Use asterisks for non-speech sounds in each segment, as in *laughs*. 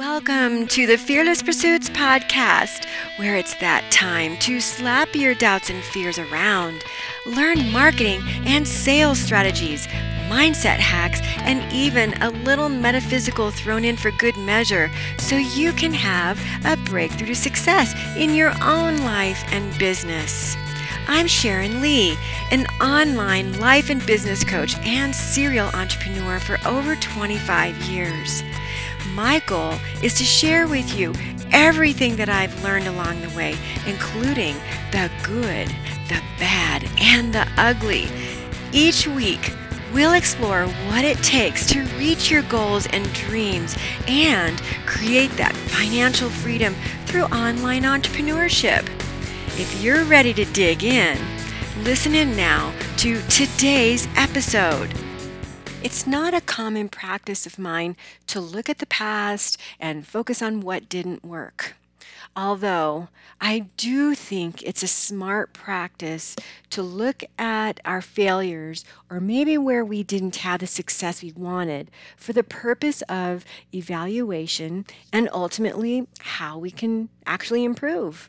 Welcome to the Fearless Pursuits podcast, where it's that time to slap your doubts and fears around, learn marketing and sales strategies, mindset hacks, and even a little metaphysical thrown in for good measure so you can have a breakthrough to success in your own life and business. I'm Sharon Lee, an online life and business coach and serial entrepreneur for over 25 years. My goal is to share with you everything that I've learned along the way, including the good, the bad, and the ugly. Each week, we'll explore what it takes to reach your goals and dreams and create that financial freedom through online entrepreneurship. If you're ready to dig in, listen in now to today's episode. It's not a common practice of mine to look at the past and focus on what didn't work. Although I do think it's a smart practice to look at our failures or maybe where we didn't have the success we wanted for the purpose of evaluation and ultimately how we can actually improve.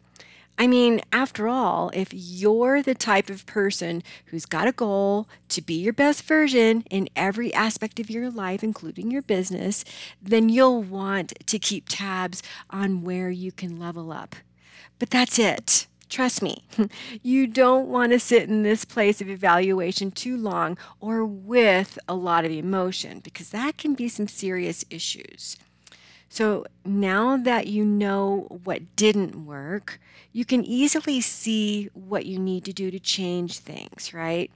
I mean, after all, if you're the type of person who's got a goal to be your best version in every aspect of your life, including your business, then you'll want to keep tabs on where you can level up. But that's it. Trust me, *laughs* you don't want to sit in this place of evaluation too long or with a lot of emotion because that can be some serious issues. So now that you know what didn't work, you can easily see what you need to do to change things, right?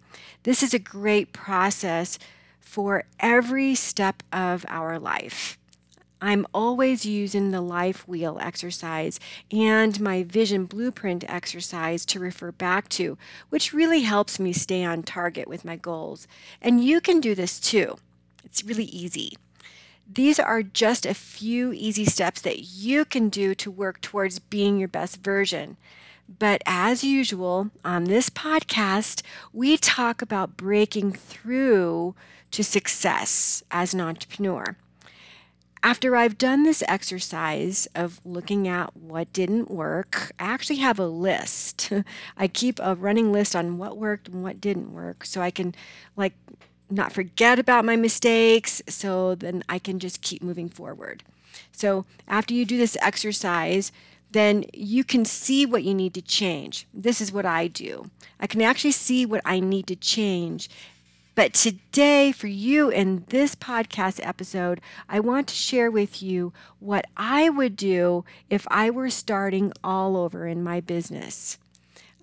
This is a great process for every step of our life. I'm always using the life wheel exercise and my vision blueprint exercise to refer back to, which really helps me stay on target with my goals. And you can do this too. It's really easy. These are just a few easy steps that you can do to work towards being your best version. But as usual, on this podcast, we talk about breaking through to success as an entrepreneur. After I've done this exercise of looking at what didn't work, I actually have a list. *laughs* I keep a running list on what worked and what didn't work so I can like not forget about my mistakes so then I can just keep moving forward. So after you do this exercise, then you can see what you need to change. This is what I do. I can actually see what I need to change. But today, for you in this podcast episode, I want to share with you what I would do if I were starting all over in my business.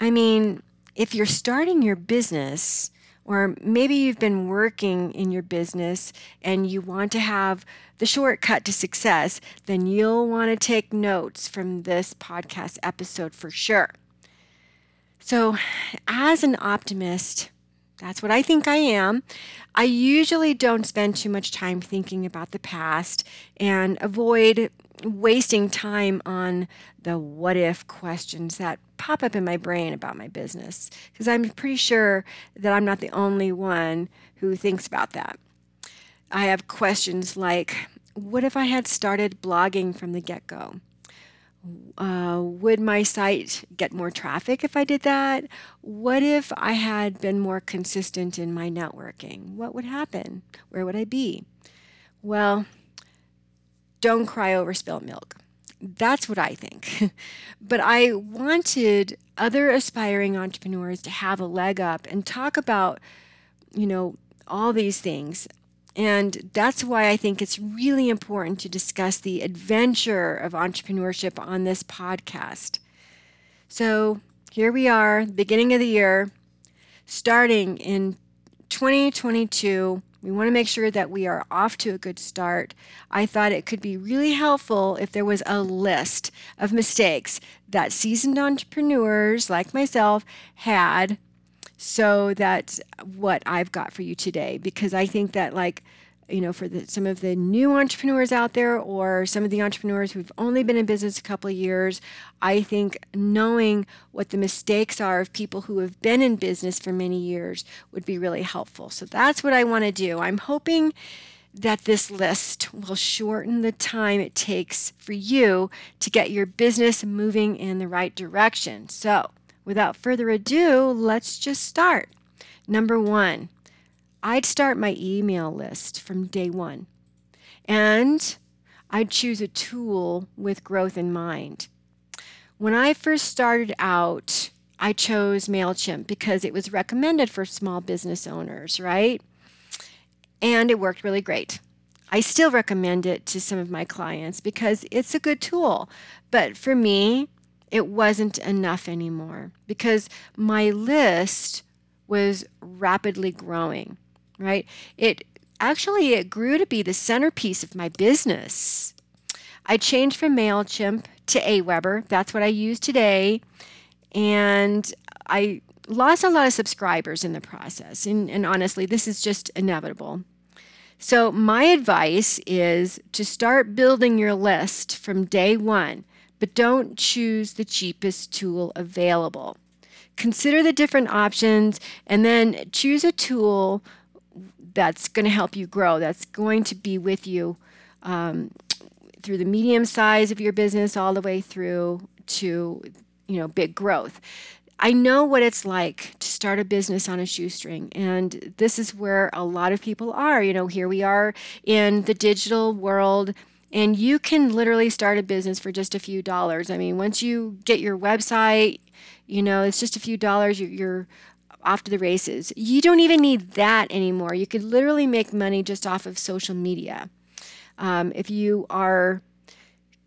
I mean, if you're starting your business, or maybe you've been working in your business and you want to have the shortcut to success, then you'll want to take notes from this podcast episode for sure. So, as an optimist, that's what I think I am. I usually don't spend too much time thinking about the past and avoid wasting time on the what if questions that pop up in my brain about my business because I'm pretty sure that I'm not the only one who thinks about that. I have questions like what if I had started blogging from the get go? Uh, would my site get more traffic if I did that? What if I had been more consistent in my networking? What would happen? Where would I be? Well, don't cry over spilled milk. That's what I think. *laughs* but I wanted other aspiring entrepreneurs to have a leg up and talk about, you know, all these things. And that's why I think it's really important to discuss the adventure of entrepreneurship on this podcast. So here we are, beginning of the year, starting in 2022 we want to make sure that we are off to a good start. I thought it could be really helpful if there was a list of mistakes that seasoned entrepreneurs like myself had so that's what I've got for you today because I think that like you know, for the, some of the new entrepreneurs out there or some of the entrepreneurs who've only been in business a couple of years, I think knowing what the mistakes are of people who have been in business for many years would be really helpful. So that's what I want to do. I'm hoping that this list will shorten the time it takes for you to get your business moving in the right direction. So, without further ado, let's just start. Number one, I'd start my email list from day one. And I'd choose a tool with growth in mind. When I first started out, I chose MailChimp because it was recommended for small business owners, right? And it worked really great. I still recommend it to some of my clients because it's a good tool. But for me, it wasn't enough anymore because my list was rapidly growing, right? It actually it grew to be the centerpiece of my business. I changed from MailChimp to Aweber. That's what I use today. And I lost a lot of subscribers in the process. And, and honestly, this is just inevitable. So, my advice is to start building your list from day one but don't choose the cheapest tool available. Consider the different options and then choose a tool that's going to help you grow, that's going to be with you um, through the medium size of your business all the way through to you know big growth. I know what it's like to start a business on a shoestring. And this is where a lot of people are. You know, here we are in the digital world and you can literally start a business for just a few dollars. I mean, once you get your website, you know, it's just a few dollars, you're, you're off to the races. You don't even need that anymore. You could literally make money just off of social media. Um, if you are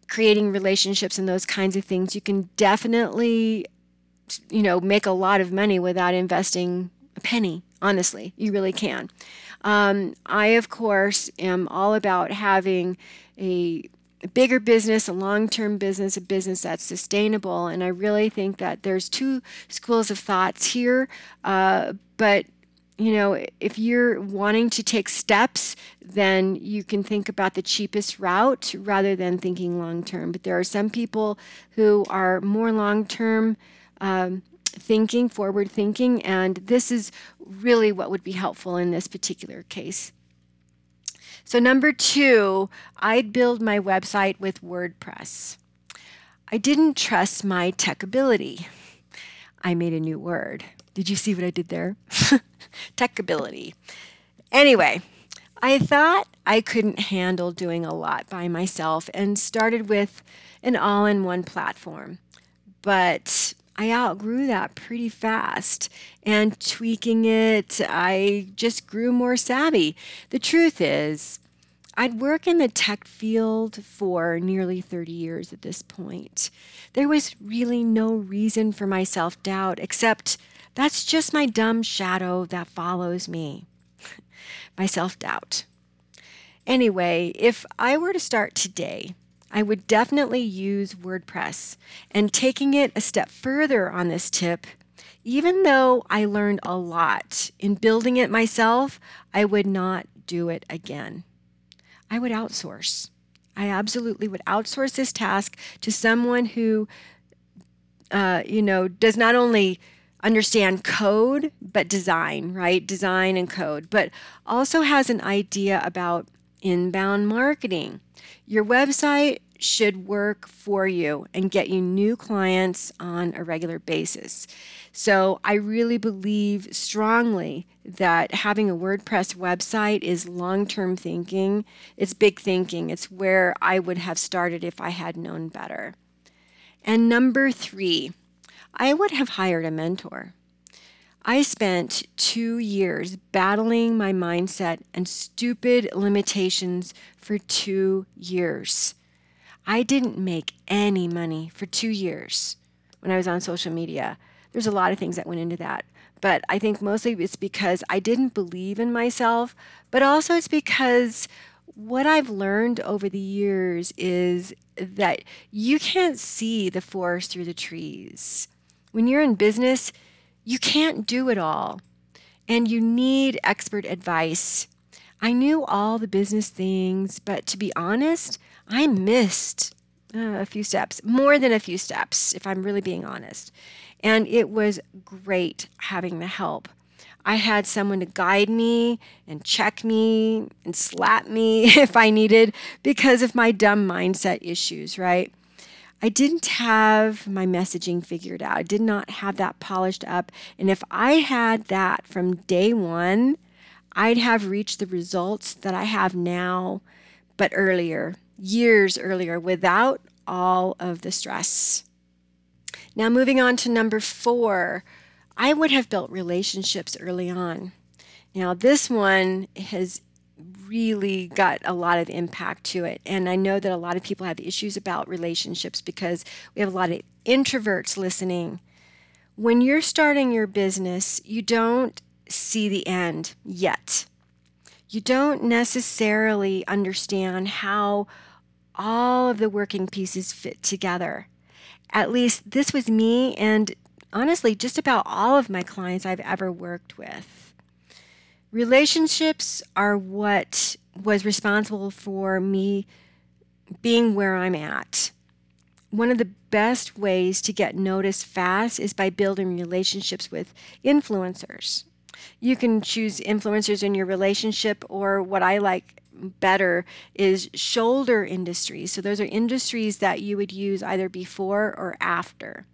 creating relationships and those kinds of things, you can definitely, you know, make a lot of money without investing a penny. Honestly, you really can. Um, I, of course, am all about having a, a bigger business, a long term business, a business that's sustainable. And I really think that there's two schools of thoughts here. Uh, but you know, if you're wanting to take steps, then you can think about the cheapest route rather than thinking long term. But there are some people who are more long term um, thinking, forward thinking, and this is really what would be helpful in this particular case. So, number two, I'd build my website with WordPress. I didn't trust my tech ability. I made a new word. Did you see what I did there? *laughs* tech ability. Anyway, I thought I couldn't handle doing a lot by myself and started with an all in one platform. But I outgrew that pretty fast. And tweaking it, I just grew more savvy. The truth is, I'd work in the tech field for nearly 30 years at this point. There was really no reason for my self doubt, except that's just my dumb shadow that follows me. *laughs* my self doubt. Anyway, if I were to start today, I would definitely use WordPress. And taking it a step further on this tip, even though I learned a lot in building it myself, I would not do it again. I would outsource. I absolutely would outsource this task to someone who, uh, you know, does not only understand code, but design, right? Design and code, but also has an idea about inbound marketing. Your website should work for you and get you new clients on a regular basis. So, I really believe strongly that having a WordPress website is long term thinking. It's big thinking. It's where I would have started if I had known better. And number three, I would have hired a mentor. I spent two years battling my mindset and stupid limitations for two years. I didn't make any money for two years when I was on social media. There's a lot of things that went into that. But I think mostly it's because I didn't believe in myself, but also it's because what I've learned over the years is that you can't see the forest through the trees. When you're in business, you can't do it all, and you need expert advice. I knew all the business things, but to be honest, I missed uh, a few steps, more than a few steps, if I'm really being honest. And it was great having the help. I had someone to guide me and check me and slap me *laughs* if I needed because of my dumb mindset issues, right? I didn't have my messaging figured out. I did not have that polished up. And if I had that from day one, I'd have reached the results that I have now, but earlier, years earlier, without all of the stress. Now, moving on to number four, I would have built relationships early on. Now, this one has really got a lot of impact to it. And I know that a lot of people have issues about relationships because we have a lot of introverts listening. When you're starting your business, you don't see the end yet. You don't necessarily understand how all of the working pieces fit together. At least this was me, and honestly, just about all of my clients I've ever worked with. Relationships are what was responsible for me being where I'm at. One of the best ways to get noticed fast is by building relationships with influencers. You can choose influencers in your relationship, or what I like better is shoulder industries. So, those are industries that you would use either before or after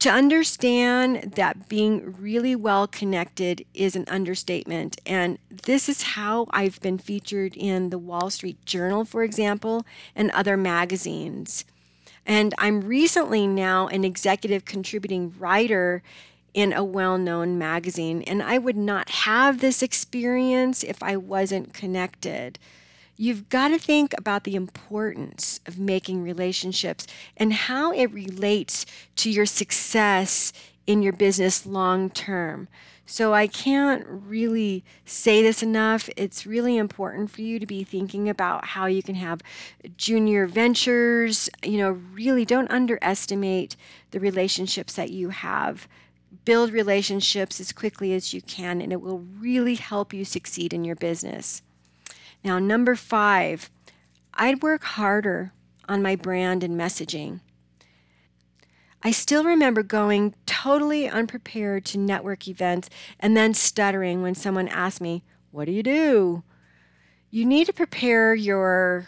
to understand that being really well connected is an understatement. And this is how I've been featured in the Wall Street Journal, for example, and other magazines. And I'm recently now an executive contributing writer in a well known magazine. And I would not have this experience if I wasn't connected you've got to think about the importance of making relationships and how it relates to your success in your business long term. So I can't really say this enough. It's really important for you to be thinking about how you can have joint ventures. You know, really don't underestimate the relationships that you have. Build relationships as quickly as you can, and it will really help you succeed in your business. Now, number five, I'd work harder on my brand and messaging. I still remember going totally unprepared to network events and then stuttering when someone asked me, What do you do? You need to prepare your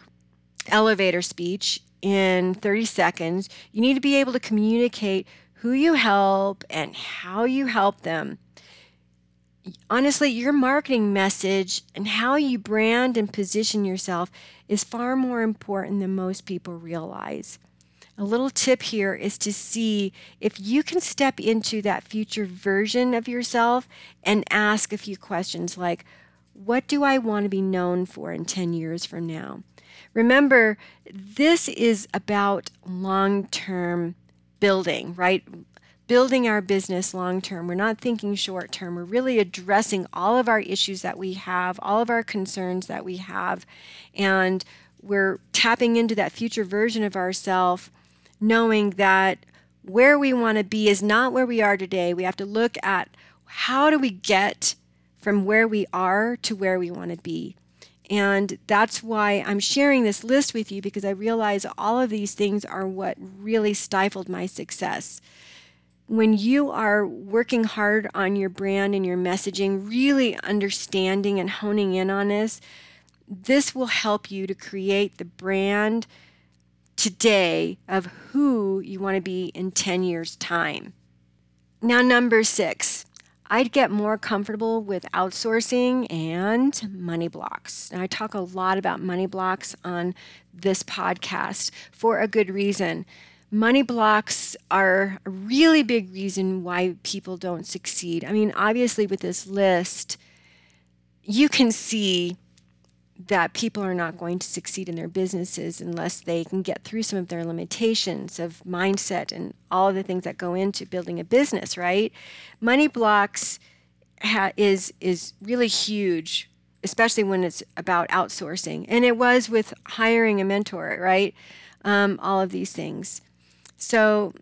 elevator speech in 30 seconds. You need to be able to communicate who you help and how you help them honestly, your marketing message and how you brand and position yourself is far more important than most people realize. A little tip here is to see if you can step into that future version of yourself and ask a few questions like, What do I want to be known for in 10 years from now? Remember, this is about long term building, right? Building our business long term. We're not thinking short term. We're really addressing all of our issues that we have, all of our concerns that we have, and we're tapping into that future version of ourselves, knowing that where we want to be is not where we are today. We have to look at how do we get from where we are to where we want to be. And that's why I'm sharing this list with you because I realize all of these things are what really stifled my success when you are working hard on your brand and your messaging, really understanding and honing in on this, this will help you to create the brand today of who you want to be in 10 years' time. Now, number six, I'd get more comfortable with outsourcing and money blocks. Now, I talk a lot about money blocks on this podcast for a good reason. Money blocks are a really big reason why people don't succeed. I mean, obviously, with this list, you can see that people are not going to succeed in their businesses unless they can get through some of their limitations of mindset and all of the things that go into building a business, right? Money blocks ha- is is really huge, especially when it's about outsourcing. And it was with hiring a mentor, right? Um, all of these things. So,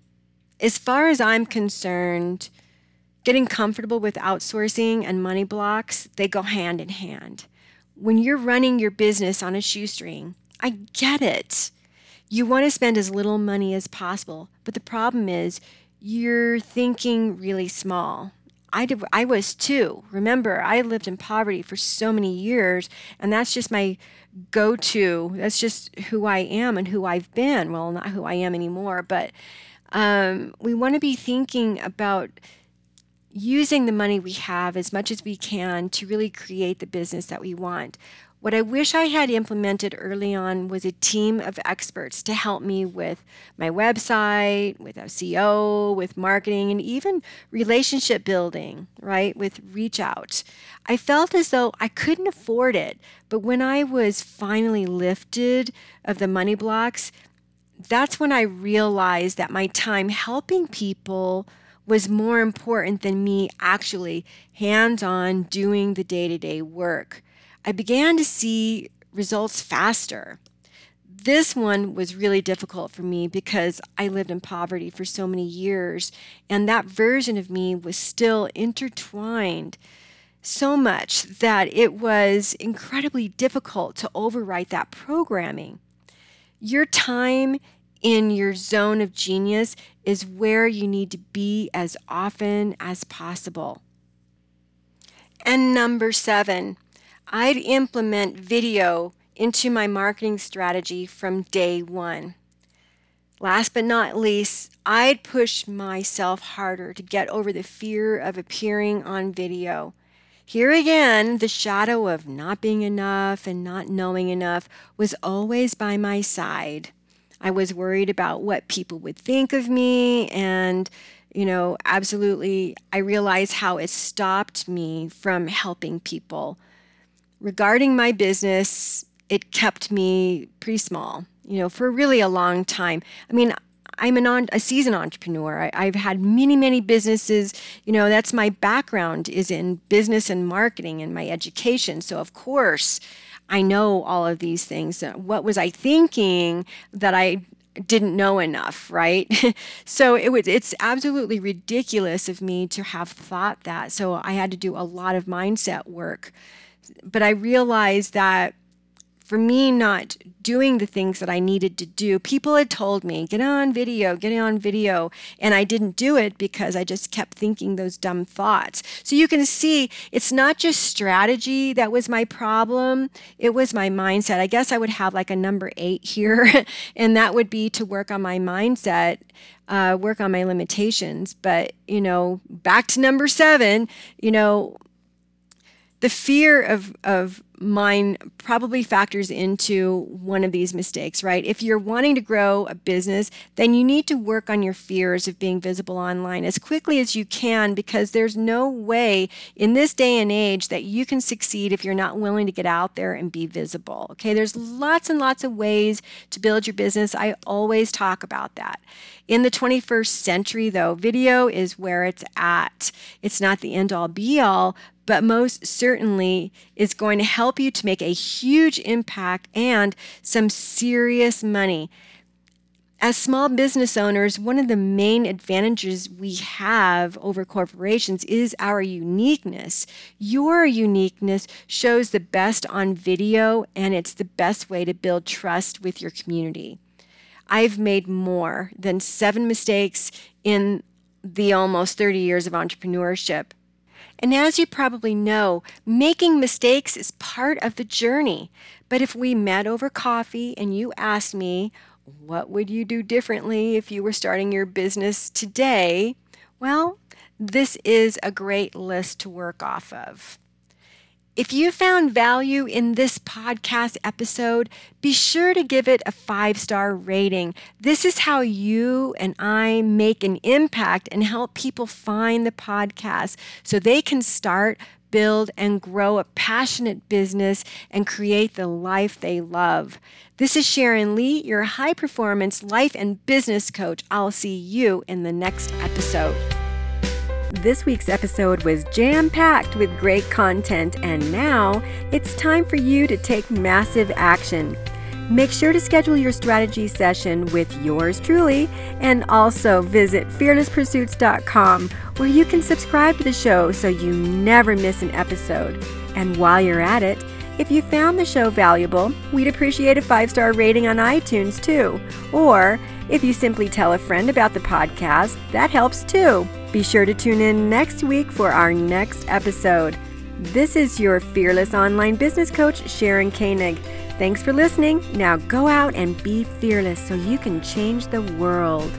as far as I'm concerned, getting comfortable with outsourcing and money blocks, they go hand in hand. When you're running your business on a shoestring, I get it. You want to spend as little money as possible, but the problem is you're thinking really small. I did, I was too. Remember, I lived in poverty for so many years, and that's just my go-to. That's just who I am and who I've been. Well, not who I am anymore, but um, we want to be thinking about using the money we have as much as we can to really create the business that we want. What I wish I had implemented early on was a team of experts to help me with my website, with SEO, with marketing, and even relationship building, right? With reach out. I felt as though I couldn't afford it. But when I was finally lifted of the money blocks, that's when I realized that my time helping people was more important than me actually hands on doing the day to day work. I began to see results faster. This one was really difficult for me because I lived in poverty for so many years, and that version of me was still intertwined so much that it was incredibly difficult to overwrite that programming. Your time in your zone of genius is where you need to be as often as possible. And number seven, I'd implement video into my marketing strategy from day one. Last but not least, I'd push myself harder to get over the fear of appearing on video. Here again, the shadow of not being enough and not knowing enough was always by my side. I was worried about what people would think of me, and, you know, absolutely, I realized how it stopped me from helping people regarding my business, it kept me pretty small, you know, for really a long time. I mean, I'm an on, a seasoned entrepreneur. I, have had many, many businesses. You know, that's my background is in business and marketing and my education. So of course, I know all of these things. What was I thinking that I didn't know enough, right? *laughs* so it was it's absolutely ridiculous of me to have thought that. So I had to do a lot of mindset work but I realized that for me not doing the things that I needed to do, people had told me, get on video, get on video. And I didn't do it because I just kept thinking those dumb thoughts. So you can see it's not just strategy that was my problem, it was my mindset. I guess I would have like a number eight here, *laughs* and that would be to work on my mindset. Uh, work on my limitations. But, you know, back to number seven, you know, the fear of, of mine probably factors into one of these mistakes, right? If you're wanting to grow a business, then you need to work on your fears of being visible online as quickly as you can because there's no way in this day and age that you can succeed if you're not willing to get out there and be visible. Okay, there's lots and lots of ways to build your business. I always talk about that. In the 21st century, though, video is where it's at. It's not the end all be all, but most certainly is going to help you to make a huge impact and some serious money. As small business owners, one of the main advantages we have over corporations is our uniqueness. Your uniqueness shows the best on video, and it's the best way to build trust with your community. I've made more than seven mistakes in the almost 30 years of entrepreneurship. And as you probably know, making mistakes is part of the journey. But if we met over coffee and you asked me, what would you do differently if you were starting your business today? Well, this is a great list to work off of. If you found value in this podcast episode, be sure to give it a five star rating. This is how you and I make an impact and help people find the podcast so they can start, build, and grow a passionate business and create the life they love. This is Sharon Lee, your high performance life and business coach. I'll see you in the next episode. This week's episode was jam packed with great content, and now it's time for you to take massive action. Make sure to schedule your strategy session with yours truly and also visit fearlesspursuits.com where you can subscribe to the show so you never miss an episode. And while you're at it, If you found the show valuable, we'd appreciate a five star rating on iTunes too. Or if you simply tell a friend about the podcast, that helps too. Be sure to tune in next week for our next episode. This is your fearless online business coach, Sharon Koenig. Thanks for listening. Now go out and be fearless so you can change the world.